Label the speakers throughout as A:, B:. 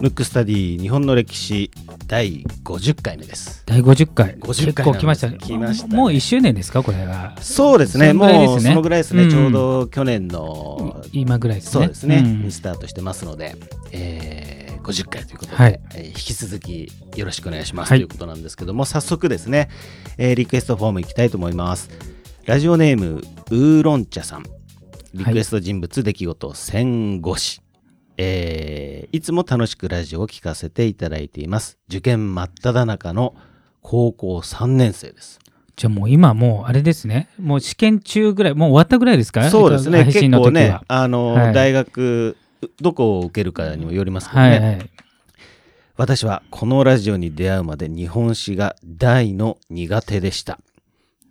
A: ムックスタディ日本の歴史第50回目です。
B: 第50回。
A: 50回
B: 結構来ましたね。
A: 来ましたね
B: もう1周年ですか、これが。
A: そうですね、
B: ね
A: もうそのぐらいですね、
B: うん
A: ちょうど去年の、
B: 今ぐらいですね。
A: そうですね、
B: ん
A: にスタートしてますので、えー50回ということで、
B: はい
A: えー引き続きよろしくお願いします、
B: はい
A: ということなんですけども、早速ですね、えーリクエストフォームいきたいと思います。ラジオネーム、ウーロン茶さん。リクエスト人物、出来事、戦後史。えーいつも楽しくラジオを聞かせていただいています。受験真っ只中の高校3年生です。
B: じゃあもう今もうあれですね。もう試験中ぐらい、もう終わったぐらいですか？
A: そうですね、
B: 配
A: 結構ね、あの、
B: はい
A: 大学、どこを受けるかにもよりますけどね、
B: はいはい。
A: 私はこのラジオに出会うまで日本史が大の苦手でした。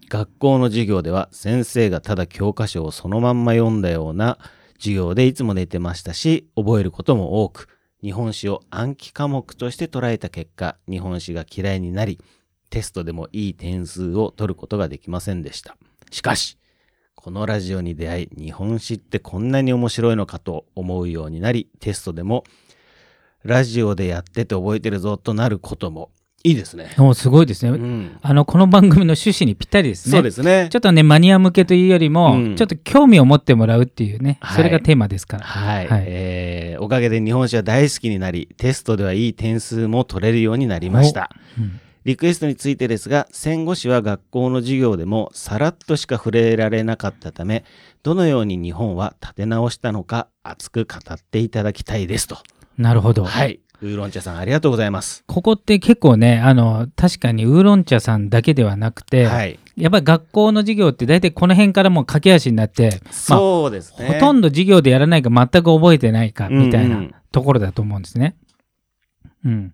A: 学校の授業では先生がただ教科書をそのまんま読んだような授業でいつも寝てましたし、覚えることも多く、日本史を暗記科目として捉えた結果、日本史が嫌いになり、テストでもいい点数を取ることができませんでした。しかし、このラジオに出会い、日本史ってこんなに面白いのかと思うようになり、テストでも、ラジオでやってて覚えてるぞとなることも、いいですね。
B: もうすごいですね。
A: うん。
B: あの、この番組の趣旨にぴったりですね。
A: そうですね
B: ちょ。っとね、マニア向けというよりも、
A: うん
B: ちょっと興味を持ってもらうっていうね、
A: はい
B: それがテーマですから。
A: はい、
B: はい
A: えーおかげで日本史は大好きになり、テストではいい点数も取れるようになりました。
B: うん
A: リクエストについてですが、戦後史は学校の授業でもさらっとしか触れられなかったため、どのように日本は立て直したのか熱く語っていただきたいですと。
B: なるほど。
A: はい。ウーロン茶さんありがとうございます。
B: ここって結構ね、あの、確かにウーロン茶さんだけではなくて、
A: はい。
B: やっぱり学校の授業って大体この辺からもう駆け足になって、まあ、
A: そうですね。
B: ほとんど授業でやらないか全く覚えてないかみたい
A: うんう
B: なんところだと思うんですね。うん。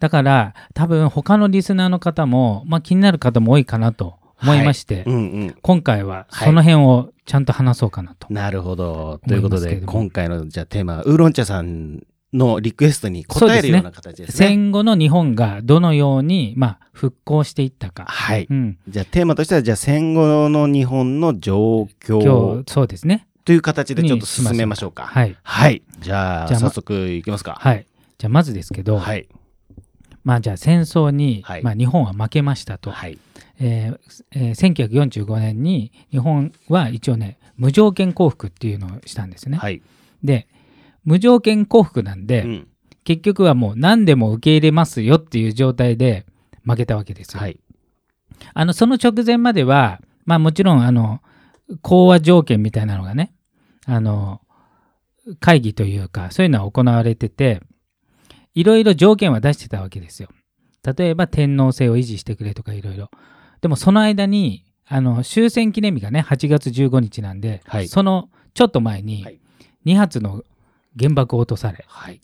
B: だから多分他のリスナーの方も、まあ、気になる方も多いかなと思いまして、
A: うんうん。
B: 今回はその辺をちゃんと話そうかなと。
A: なるほど。ということで、今回のじゃあテーマは、ウーロン茶さんのリクエストに答えるような形ですね。
B: 戦後の日本がどのように、まあ、復興していったか。
A: はい。
B: うん。
A: じゃあテーマとしては、じゃあ戦後の日本の状
B: 今
A: 況
B: 日、そうですね。
A: という形でちょっと進めましょうか。
B: はい。
A: はい。じゃあ、
B: じゃあま
A: 早速いきますか。
B: はい。じゃあまずですけど、
A: はい。
B: まあじゃあ戦争に、
A: はい
B: まあ、日本は負けましたと。
A: はい。
B: えーえー1945年に日本は一応ね無条件降伏っていうのをしたんですよね。
A: はい。
B: で無条件降伏なんで、
A: うん
B: 結局はもう何でも受け入れますよっていう状態で負けたわけですよ。
A: はい。
B: あのその直前までは、まあ、もちろんあの講和条件みたいなのがねあの会議というかそういうのは行われてていろいろ条件は出してたわけですよ。例えば天皇制を維持してくれとかいろいろ。でもその間にあの終戦記念日がね8月15日なんで、
A: はい
B: そのちょっと前に
A: はい
B: 2発の原爆を落とされ、
A: はい。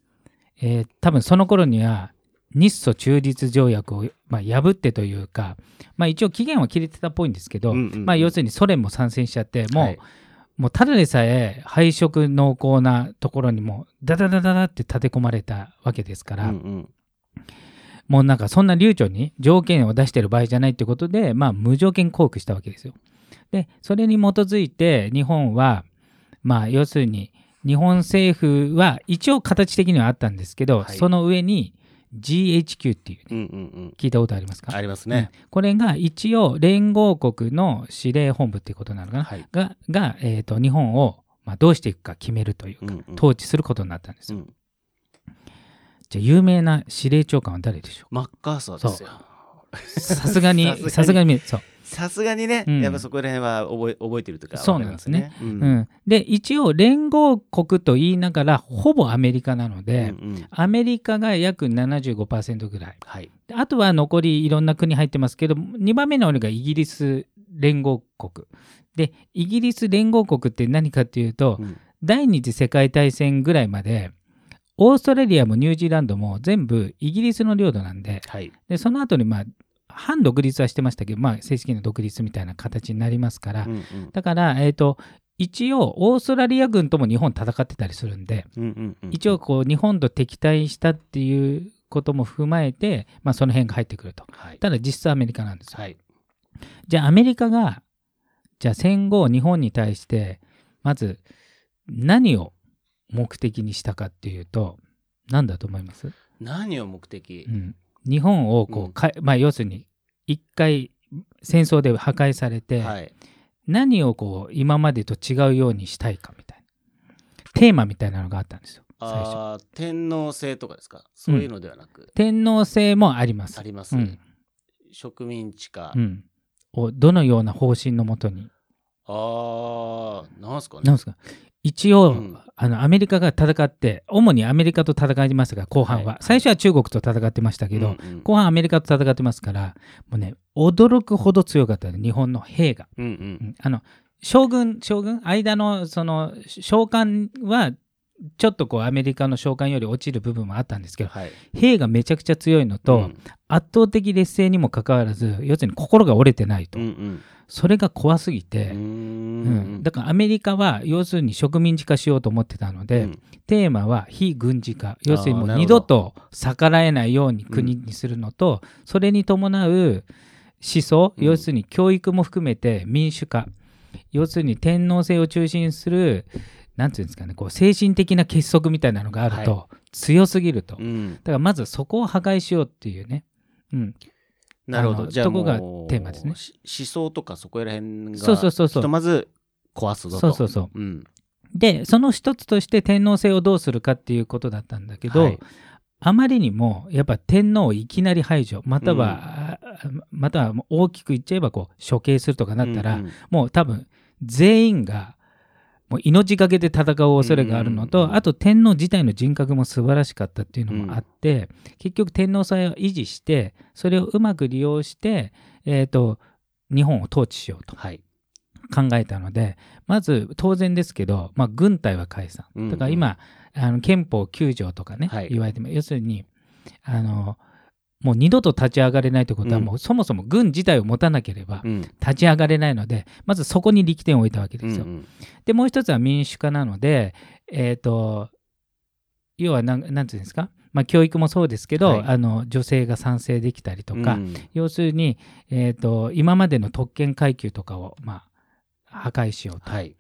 B: えー多分その頃には日ソ中立条約を、まあ、破ってというか、まあ、一応期限は切れてたっぽいんですけど、
A: うんうんうん
B: まあ、要するにソ連も参戦しちゃってもう,、
A: はい
B: もうただでさえ配色濃厚なところにもダダダダダって立て込まれたわけですから、
A: うんうん
B: もうなんかそんな流暢に条件を出してる場合じゃないってことで、まあ、無条件降伏したわけですよ。でそれに基づいて日本はまあ要するに日本政府は一応形的にはあったんですけど、
A: はい
B: その上に GHQ っていうね、
A: うんうんうん。
B: 聞いたことありますか？
A: ありますね。
B: うんこれが一応連合国の司令本部っていうことなのかな、
A: はい。
B: がが、えー、と日本を、まあ、どうしていくか決めるというか、
A: うんうん
B: 統治することになったんですよ。
A: うん
B: じゃあ有名な司令長官は誰でしょ
A: マッカーサーですよ。
B: うさすがに
A: さすがに
B: さすがにそう
A: さすがにね、
B: うん。
A: やっぱそこら辺は覚え覚えてるとか
B: そう
A: わかりますね。う
B: うん。ん、で一応連合国と言いながらほぼアメリカなので、
A: うんうん。
B: アメリカが約75%ぐらい。
A: はい。
B: であとは残りいろんな国入ってますけど2番目のがイギリス連合国。でイギリス連合国って何かっていうと、
A: うん。
B: 第二次世界大戦ぐらいまでオーストラリアもニュージーランドも全部イギリスの領土なんで
A: はい。
B: でその後にまあ反独立はしてましたけど、まあ、正式な独立みたいな形になりますから、
A: うんうん。
B: だから、えー、と一応オーストラリア軍とも日本戦ってたりするんで、
A: うんうんうん。
B: 一応こう日本と敵対したっていうことも踏まえて、まあ、その辺が入ってくると。
A: はい。
B: ただ実質アメリカなんですよ、
A: はい。
B: じゃあアメリカがじゃあ戦後日本に対してまず何を目的にしたかっていうと何だと思います、
A: 何を目的？
B: うん、日本をこう、
A: うん。
B: かまあ、要するに一回戦争で破壊されて、
A: はい。
B: 何をこう今までと違うようにしたいかみたいな。テーマみたいなのがあったんですよ最初。
A: 天皇制とかですか？そういうのではなく、
B: 天皇制もあります。
A: あります、
B: うん。
A: 植民地化。
B: うん、をどのような方針のもとに。
A: ああ、なんすかね。
B: なんですか？一応、
A: うん。
B: あのアメリカが戦って主にアメリカと戦いましたが後半は、
A: はい。
B: 最初は中国と戦ってましたけど、
A: うんうん
B: 後半アメリカと戦ってますからもうね驚くほど強かったね日本の兵が、
A: うんう。
B: うん。んあの将軍将軍？間のその召喚はちょっとこうアメリカの召喚より落ちる部分もあったんですけど
A: はい。
B: 兵がめちゃくちゃ強いのと、
A: うん。
B: 圧倒的劣勢にもかかわらず要するに心が折れてないと、
A: うんうん
B: それが怖すぎて、
A: う
B: ん。
A: ん。
B: だからアメリカは要するに植民地化しようと思ってたので、
A: うん。
B: テーマは非軍事化。要するにもう二度と逆らえないように国にするのと、それに伴う思想、
A: うん。
B: 要するに教育も含めて民主化。要するに天皇制を中心にするなんていうんですかねこう精神的な結束みたいなのがあると、
A: は
B: 強すぎると、だ
A: うん。
B: からまずそこを破壊しようっていうね、うん、
A: なるほど。じゃあ
B: とこがテーマですね
A: し思想とかそこら辺が
B: そうそうそうそう
A: ひとまず壊すぞと。
B: そうそうそう
A: うん。
B: でその一つとして天皇制をどうするかっていうことだったんだけど、
A: はい
B: あまりにもやっぱ天皇をいきなり排除または、あまたは大きく言っちゃえばこう処刑するとかなったら、
A: うんうん
B: もう多分全員がもう命がけで戦う恐れがあるのと、
A: うんうんうん
B: あと天皇自体の人格も素晴らしかったっていうのもあって、結局天皇制を維持してそれをうまく利用して、えー、と日本を統治しようと
A: はい。
B: 考えたのでまず当然ですけど、まあ、軍隊は解散。
A: うんうん
B: だから今、あの憲法9条とかね、
A: はい。
B: 言われても要するにあのもう二度と立ち上がれないということは、
A: うん
B: もうそもそも軍自体を持たなければ
A: うん。
B: 立ち上がれないのでまずそこに力点を置いたわけですよ。
A: うんうん
B: でもう一つは民主化なのでえっ、と要はなんなんていうんですか、まあ、教育もそうですけど、
A: はい
B: あの女性が賛成できたりとか、
A: うん
B: 要するに、えー、と今までの特権階級とかを、まあ、破壊しようと、
A: はい。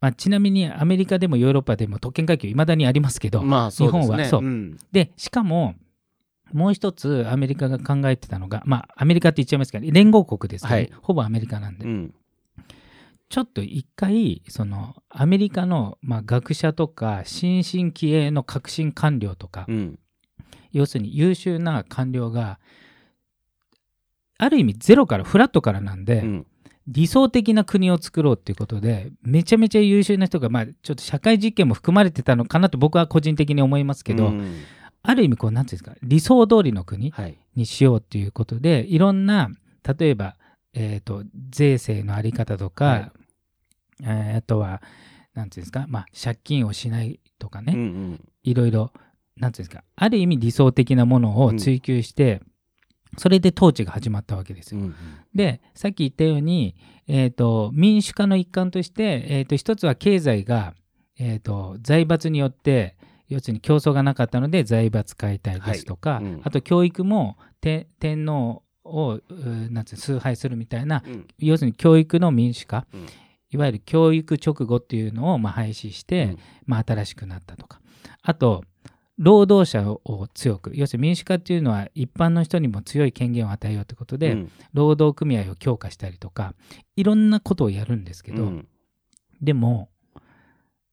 B: まあ、ちなみにアメリカでもヨーロッパでも特権階級いまだにありますけど、
A: まあすね。
B: 日本はそう
A: うん
B: でしかももう一つアメリカが考えてたのがまあアメリカって言っちゃいますけど連合国ですから、ね
A: はい
B: ほぼアメリカなんで、
A: うん。
B: ちょっと一回そのアメリカの、まあ、学者とか新進気鋭の革新官僚とか、
A: うん。
B: 要するに優秀な官僚がある意味ゼロからフラットからなんで、
A: うん
B: 理想的な国を作ろうっていうことでめちゃめちゃ優秀な人が、まあ、ちょっと社会実験も含まれてたのかなと僕は個人的に思いますけど、
A: うん
B: ある意味こうなんていうんですか理想通りの国
A: はい。
B: にしようっていうことでいろんな例えば、えー、と税制のあり方とか、
A: はい
B: えーあとはなんていうんですか、まあ、借金をしないとかね、
A: うんうん
B: いろいろなんていうんですかある意味理想的なものを追求して、それで統治が始まったわけですよ。
A: うん
B: でさっき言ったように、えー、と民主化の一環として、えー、と一つは経済が、えー、と財閥によって要するに競争がなかったので財閥解体ですとか、
A: はい。うん。
B: あと教育もて天皇をなんて崇拝するみたいな
A: うん。
B: 要するに教育の民主化、
A: うん。
B: いわゆる教育直後っていうのをまあ廃止して、
A: うん。
B: まあ、新しくなったとか。あと労働者を強く要するに民主化っていうのは一般の人にも強い権限を与えようということで、
A: うん。
B: 労働組合を強化したりとかいろんなことをやるんですけど、
A: うん。
B: でも、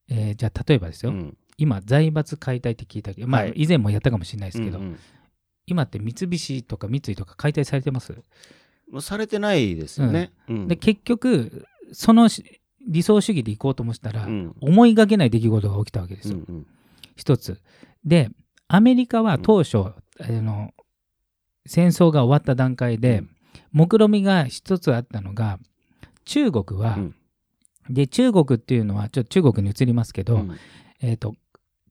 B: えーじゃあ例えばですよ、
A: うん
B: 今財閥解体って聞いたけど、まあ
A: はい。
B: 以前もやったかもしれないですけど、
A: うんうん。
B: 今って三菱とか三井とか解体されてます、
A: もうされてないですよね。うん。
B: で結局そのし理想主義でいこうと思ったら、
A: うん。
B: 思いがけない出来事が起きたわけですよ、
A: うんうん。
B: 一つ。でアメリカは当初、あの戦争が終わった段階で、
A: うん。
B: 目論みが一つあったのが中国は、
A: うん。
B: で中国っていうのはちょっと中国に移りますけど、
A: うん。
B: えー、と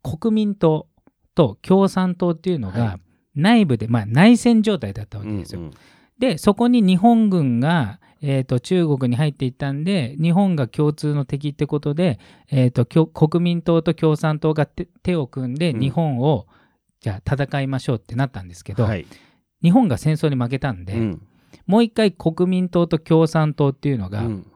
B: 国民党と共産党っていうの
A: は
B: が内部で、まあ、内戦状態だったわけですよ。
A: うん
B: でそこに日本軍が、えー、と中国に入っていったんで日本が共通の敵ってことで、えー、と国民党と共産党が手手を組んで
A: うん。
B: 日本を、じゃあ戦いましょうってなったんですけど、
A: はい。
B: 日本が戦争に負けたんで、
A: うん。
B: もう一回国民党と共産党っていうのが
A: うん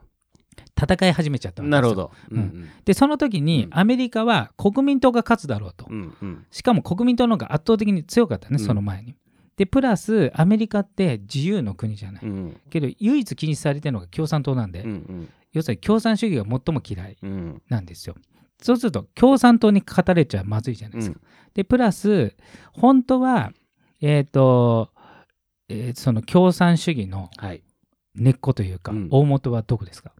B: 戦い始めちゃったわけですよ。
A: なるほど。
B: うん。
A: うん
B: でその時に
A: うん。
B: アメリカは国民党が勝つだろうと、
A: うんうん。
B: しかも国民党の方が圧倒的に強かったね、
A: うん。
B: その前に。でプラスアメリカって自由の国じゃない、
A: うん
B: けど唯一禁止されてるのが共産党なんで、
A: うんうん。
B: 要するに共産主義が最も嫌い
A: うん。
B: なんですよ。そうすると共産党に語れちゃまずいじゃないですか。でプラス本当はえっ、と、えーその共産主義の
A: はい。
B: 根っこというか、
A: うん。
B: 大元はどこですか？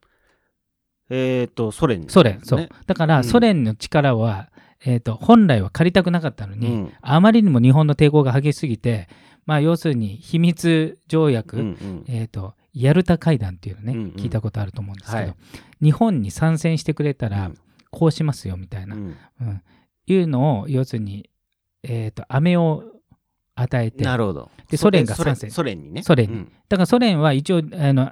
A: えっと、ソ連
B: ソ連、そう。
A: ね。
B: だか
A: うん。
B: らソ連の力は、えー、と本来は借りたくなかったのに、
A: うん。
B: あまりにも日本の抵抗が激しすぎて、まあ、要するに秘密条約、
A: うんうん。
B: えー、とヤルタ会談っていうのね、
A: うんうん。
B: 聞いたことあると思うんですけど、
A: はい。
B: 日本に参戦してくれたら
A: うん。
B: こうしますよみたいな、
A: うん。
B: うん。いうのを要するに、えー、と飴を与えて
A: なるほど。
B: でソ連が
A: ソ連
B: 参戦。
A: ソ連にね。
B: ソ連に。
A: うん。
B: だからソ連は一応あの、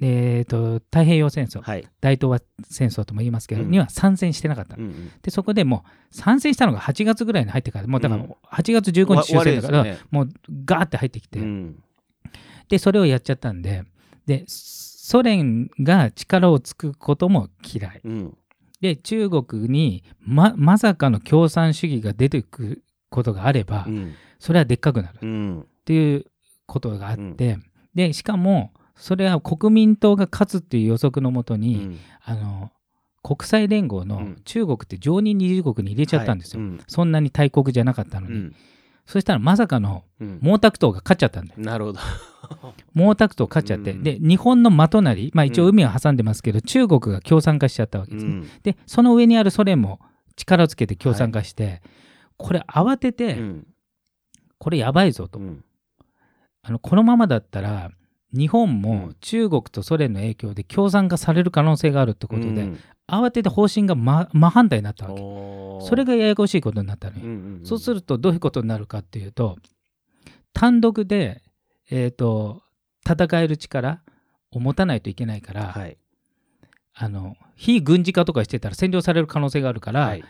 B: えー、と太平洋戦争。
A: はい。
B: 大東亜戦争とも言いますけど、
A: うん。
B: には参戦してなかった。の
A: うんうん。
B: でそこでもう参戦したのが8月ぐらいに入ってからもうだから
A: うん。
B: 8月15日終戦だから、
A: ね。
B: もうガーって入ってきて、
A: うん。
B: でそれをやっちゃったんででソ連が力をつくことも嫌い。
A: うん。
B: で中国にままさかの共産主義が出てくることがあれば、
A: うん。
B: それはでっかくなる。っ
A: うん。
B: ていうことがあって、でしかもそれは国民党が勝つっていう予測のもと
A: う
B: に、
A: ん。
B: あの国際連合の
A: うん。
B: 中国って常任理事国に入れちゃったんですよ、
A: はい。
B: そんなに大国じゃなかったのに、
A: うん。
B: そしたらまさかの
A: うん。
B: 毛沢東が勝っちゃったんだよ。
A: なるほど。
B: 毛沢東勝っちゃって、
A: うん。
B: で日本の真隣、まあ、一応海を挟んでますけど、中国が共産化しちゃったわけですね、
A: うん。
B: でその上にあるソ連も力をつけて共産化して、これ慌てて、
A: うん。
B: これやばいぞと、
A: うん。
B: あのこのままだったら日本
A: う
B: も
A: ん。
B: 中国とソ連の影響で共産化される可能性があるってことで、
A: うん。
B: 慌てて方針が真真反対になったわけ。それがややこしいことになったのよ、
A: うんうんうん。
B: そうするとどういうことになるかっていうと単独で、えー、と戦える力を持たないといけないから、
A: はい。
B: あの非軍事化とかしてたら占領される可能性があるから、
A: はい。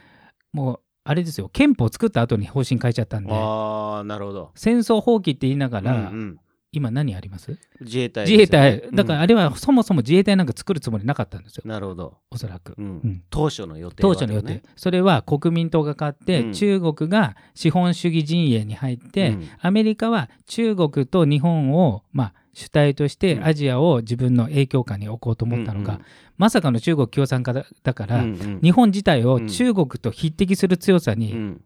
B: もうあれですよ。憲法を作った後に方針変えちゃったんで。
A: ああなるほど。
B: 戦争放棄って言いながら、
A: うんうん
B: 今何あります？
A: 自衛隊
B: 自衛隊、だからあれはそもそも自衛隊なんか作るつもりなかったんですよ。
A: うんなるほど。
B: おそらく。
A: うん。
B: うん。
A: 当初の予定
B: 当
A: は
B: 初の予定、
A: ね
B: それは国民党が勝って、
A: うん。
B: 中国が資本主義陣営に入って、
A: うん。
B: アメリカは中国と日本を、まあ、主体として
A: うん。
B: アジアを自分の影響下に置こうと思ったのが、まさかの中国共産化だだから、
A: うんうん。
B: 日本自体を
A: うん。
B: 中国と匹敵する強さに、
A: うん。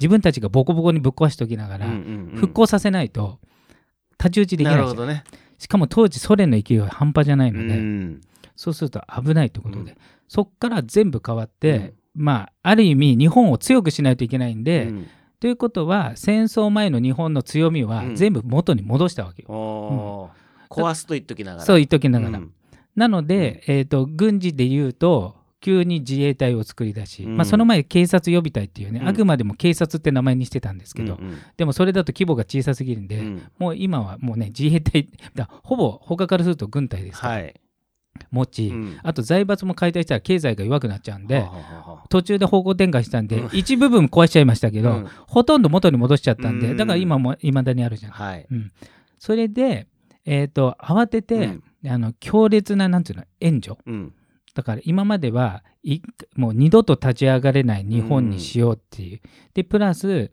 B: 自分たちがボコボコにぶっ壊しておきながら、
A: うんうんうん。
B: 復興させないと太刀打ちできなじゃん
A: ないるほどね。
B: しかも当時ソ連の勢いは半端じゃないの
A: う
B: で、
A: ん。
B: そうすると危ないということで、
A: うん。
B: そっから全部変わって、まあある意味日本を強くしないといけないんで、
A: うん。
B: ということは戦争前の日本の強みは
A: うん。
B: 全部元に戻したわけよ、
A: 壊すと言っときながら。
B: そう言っときながら、
A: うん。
B: なので、えー、と軍事で言うと急に自衛隊を作り出し、
A: うん。
B: まあ、その前警察予備隊っていうね、
A: うん。
B: あくまでも警察って名前にしてたんですけど、
A: うん
B: でもそれだと規模が小さすぎるんで、
A: うん。
B: もう今はもうね自衛隊だほぼ他からすると軍隊ですから、
A: はい。
B: 持ち、
A: うん。
B: あと財閥も解体したら経済が弱くなっちゃうんで、途中で方向転換したんで、
A: うん。
B: 一部分壊しちゃいましたけど、
A: うん。
B: ほとんど元に戻しちゃったんで、
A: うん。
B: だから今もいまだにあるじゃん。
A: はい。
B: それで、えー、と慌てて、
A: うん。
B: あの強烈ななんていうの援助
A: うん
B: だから今まではいもう二度と立ち上がれない日本にしようっていう、でプラス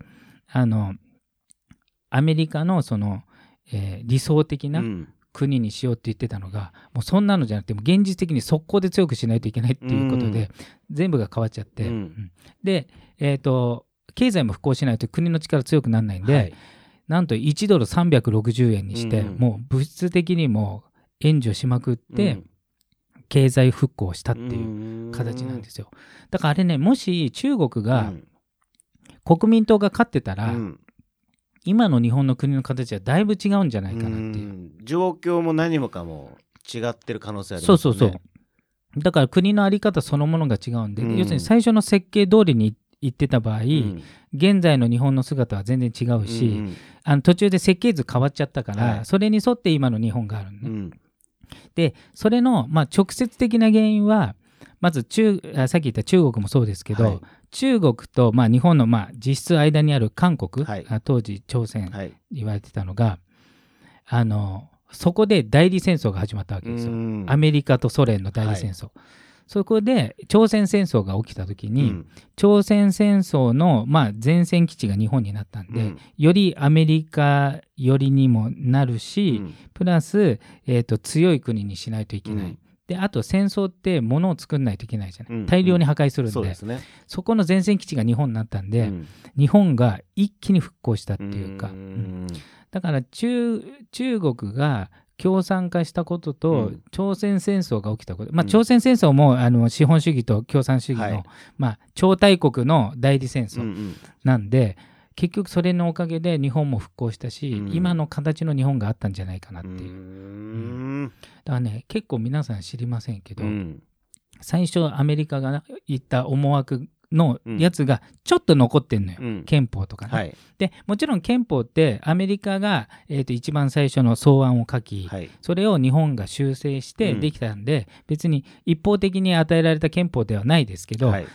B: あのアメリカのその、えー理想的な
A: うん。
B: 国にしようって言ってたのが、もうそんなのじゃなくてもう現実的に速攻で強くしないといけないっていうことで、全部が変わっちゃって、
A: うん。
B: うん。で、えー、と経済も復興しないと国の力強くならないんで、
A: はい。
B: なんと1ドル360円にして、
A: うん。
B: もう物質的にも援助しまくって、経済復興したっていう形なんですすよ。だからあれね、もし中国が国民党が勝ってたら、今の日本の国の形はだいぶ違うんじゃないかなっていう。
A: 状況も何もかも違ってる可能性あります
B: そうそうそう。だから国の在り方そのものが違うんで、
A: うん。
B: 要するに最初の設計通りに行ってた場合、
A: うん。
B: 現在の日本の姿は全然違うし、
A: うん
B: あの途中で設計図変わっちゃったから、
A: はい。
B: それに沿って今の日本があるのね。
A: うん
B: でそれの、まあ、直接的な原因はまず中あさっき言った中国もそうですけど、
A: はい。
B: 中国と、まあ、日本の、まあ、実質間にある韓国、
A: はい。
B: あ当時朝鮮
A: はい。
B: 言われてたのが、あのそこで代理戦争が始まったわけですよ。
A: うん。
B: アメリカとソ連の代理戦争。そこで朝鮮戦争が起きた時に、
A: うん。
B: 朝鮮戦争の、まあ、前線基地が日本になったんで、
A: うん。
B: よりアメリカ寄りにもなるし、
A: うん。
B: プラス、えー、と強い国にしないといけない。
A: うん。
B: であと戦争って物を作んないといけないじゃない、
A: うん。
B: 大量に破壊するんで,、
A: そうですね。
B: そこの前線基地が日本になったんで、
A: うん。
B: 日本が一気に復興したっていうか、
A: う
B: うん
A: ん。
B: だから中中国が共産化したことと、
A: うん。
B: 朝鮮戦争が起きたこと、まあ、
A: うん。
B: 朝鮮戦争もあの資本主義と共産主義の、
A: はい。
B: まあ、超大国の代理戦
A: うんう
B: 争
A: ん。
B: なんで、結局それのおかげで日本も復興したし、
A: うん。
B: 今の形の日本があったんじゃないかなっ
A: う
B: ていう。
A: ん。
B: だからね結構皆さん知りませんけど、
A: うん。
B: 最初アメリカが言った思惑のやつがちょっと残ってんのよ、
A: うん。
B: 憲法とかね。
A: はい。
B: でもちろん憲法ってアメリカが、えー、と一番最初の草案を書き、
A: はい。
B: それを日本が修正して
A: うん。
B: できたんで、別に一方的に与えられた憲法ではないですけど、
A: はい。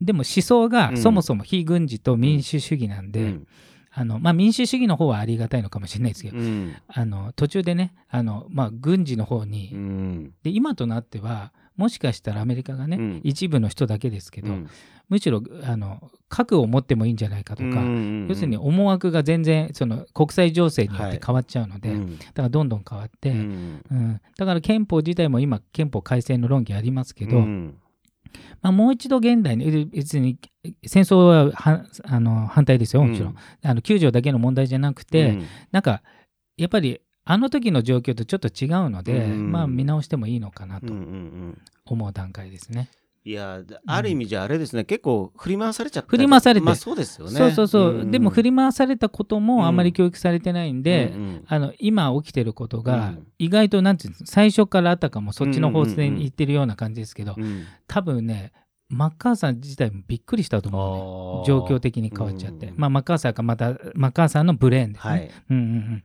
B: でも思想が
A: うん。
B: そもそも非軍事と民主主義なんで、
A: うん。
B: あのまあ、民主主義の方はありがたいのかもしれないですけど、
A: うん。
B: あの途中でねあの、まあ、軍事の方に、
A: うん。
B: で今となってはもしかしたらアメリカがね、
A: うん。
B: 一部の人だけですけど、
A: うん
B: むしろあの核を持ってもいいんじゃないかとか、
A: うん
B: 要するに思惑が全然その国際情勢によって変わっちゃうので、
A: うん。
B: だからどんどん変わって、
A: うん。
B: うん。だから憲法自体も今憲法改正の論議ありますけど、
A: うん。
B: まあ、もう一度現代にえ別に戦争ははあの反対ですよもちろん、
A: うん
B: あの9条だけの問題じゃなくて、
A: うん。
B: なんかやっぱりあの時の状況とちょっと違うので、
A: うん。
B: まあ見直してもいいのかなと
A: うんうんうん。
B: 思う段階ですね。
A: いやある意味じゃあれですね、結構振り回されちゃった。
B: 振り回されて。
A: まあそうですよね。
B: そうそうそう、でも振
A: り
B: り回されたこともあん。まり教育されてないんで、
A: うん
B: あの今起きてることが
A: うん。
B: 意外となんていうんです最初からあたかもそっちの方向に行ってるような感じですけど、
A: うん
B: 多分ねマッカーサー自体もびっくりしたと思うね。状況的に変わっちゃって、
A: うん
B: まあマッカーサーがまたマッカーサーのブレーンですね、
A: はい。
B: うんうんうん、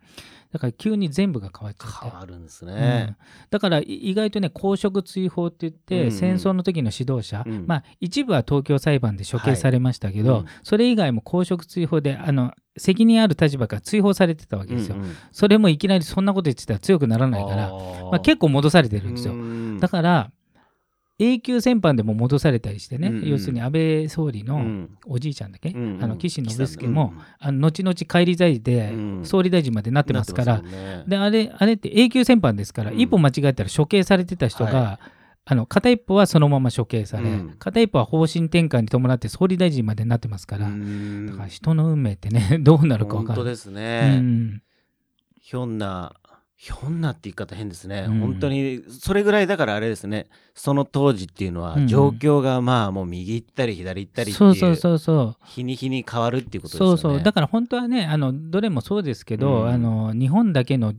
B: だから急に全部が変わっちゃって。
A: 変わるんです
B: うん。
A: ね、
B: だからい意外とね公職追放って言って、
A: うん。
B: 戦争の時の指導者、
A: うん。
B: まあ一部は東京裁判で処刑されましたけど、
A: はい。うん
B: それ以外も公職追放であの責任ある立場から追放されてたわけですよ、
A: うんうん。
B: それもいきなりそんなこと言ってたら強くならないからまあ、結構戻されてるんですよ、
A: うん。
B: だから永久戦犯でも戻されたりしてね、
A: うんうん。
B: 要するに安倍総理の
A: うん。
B: おじいちゃんだっけ、
A: うんうん。
B: あの岸信介
A: うん。
B: も、あの後々返り咲いて
A: うん。
B: 総理大臣までなってますから、
A: ね。
B: であれあれって永久戦犯ですから、
A: うん。
B: 一歩間違えたら処刑されてた人が、
A: は
B: あの片一方はそのまま処刑され、
A: うん。
B: 片一方は方針転換に伴って総理大臣までなってますから、
A: うん。
B: だから人の運命ってね どうなるか分かんない。
A: 本当です
B: う
A: ね、
B: ん。
A: ひょんなひょんなって言い方変ですね、
B: うん。
A: 本当にそれぐらいだからあれですね。その当時っていうのは
B: うん
A: 状況がまあもう右行ったり左行ったりって
B: そうそう
A: いう
B: そうそう。
A: 日に日に変わるっていうことですよね。
B: そうそう。だから本当はねあのどれもそうですけど、
A: うん。
B: あの日本だけのね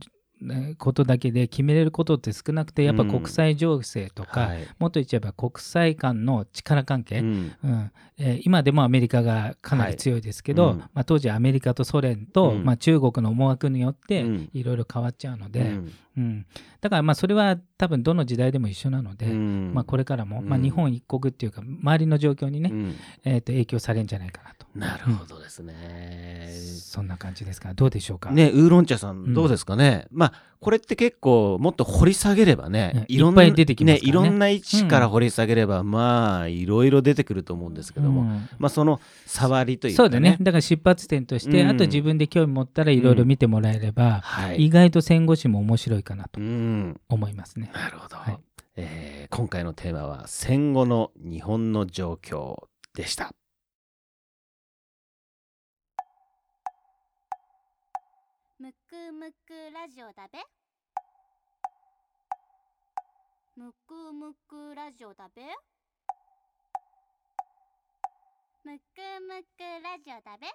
B: ことだけで決めれることって少なくてやっぱ国際情勢とか、
A: はい。
B: もっと言っちゃえば国際間の力関係、
A: うん。
B: うん。えー今でもアメリカがかなり強いですけど、
A: はいうん。
B: まあ、当時アメリカとソ連と、
A: うん。
B: まあ、中国の思惑によって
A: うん。
B: いろいろ変わっちゃうので、
A: うん。
B: うん。だからまあそれは多分どの時代でも一緒なので、
A: うん。
B: まあ、これからも、
A: うん。
B: まあ、日本一国っていうか周りの状況にね、
A: うん。
B: えーと影響されるんじゃないかなと。
A: なるほどですね。
B: そんな感じですか。どうでしょうか、
A: ね、ウーロン茶さ
B: うん
A: ん。どうですかね、まあこれって結構もっと掘り下げればね、
B: うん
A: ろんない
B: っぱい出てきますからね。
A: いろんな位置から掘り下げれば、まあいろいろ出てくると思うんですけども、
B: うん。
A: まあその触りというか、ね、
B: そうだね。だから出発点として、
A: うん。
B: あと自分で興味持ったらいろいろ見てもらえれば、
A: はい、
B: 意外と戦後史も面白いかなと
A: うん。
B: 思いますね。
A: なるほど、
B: はい。
A: えー今回のテーマは戦後の日本の状況でした。
C: くむくラジオだべ？むくむくラジオだべ？むくむくラジオだべ？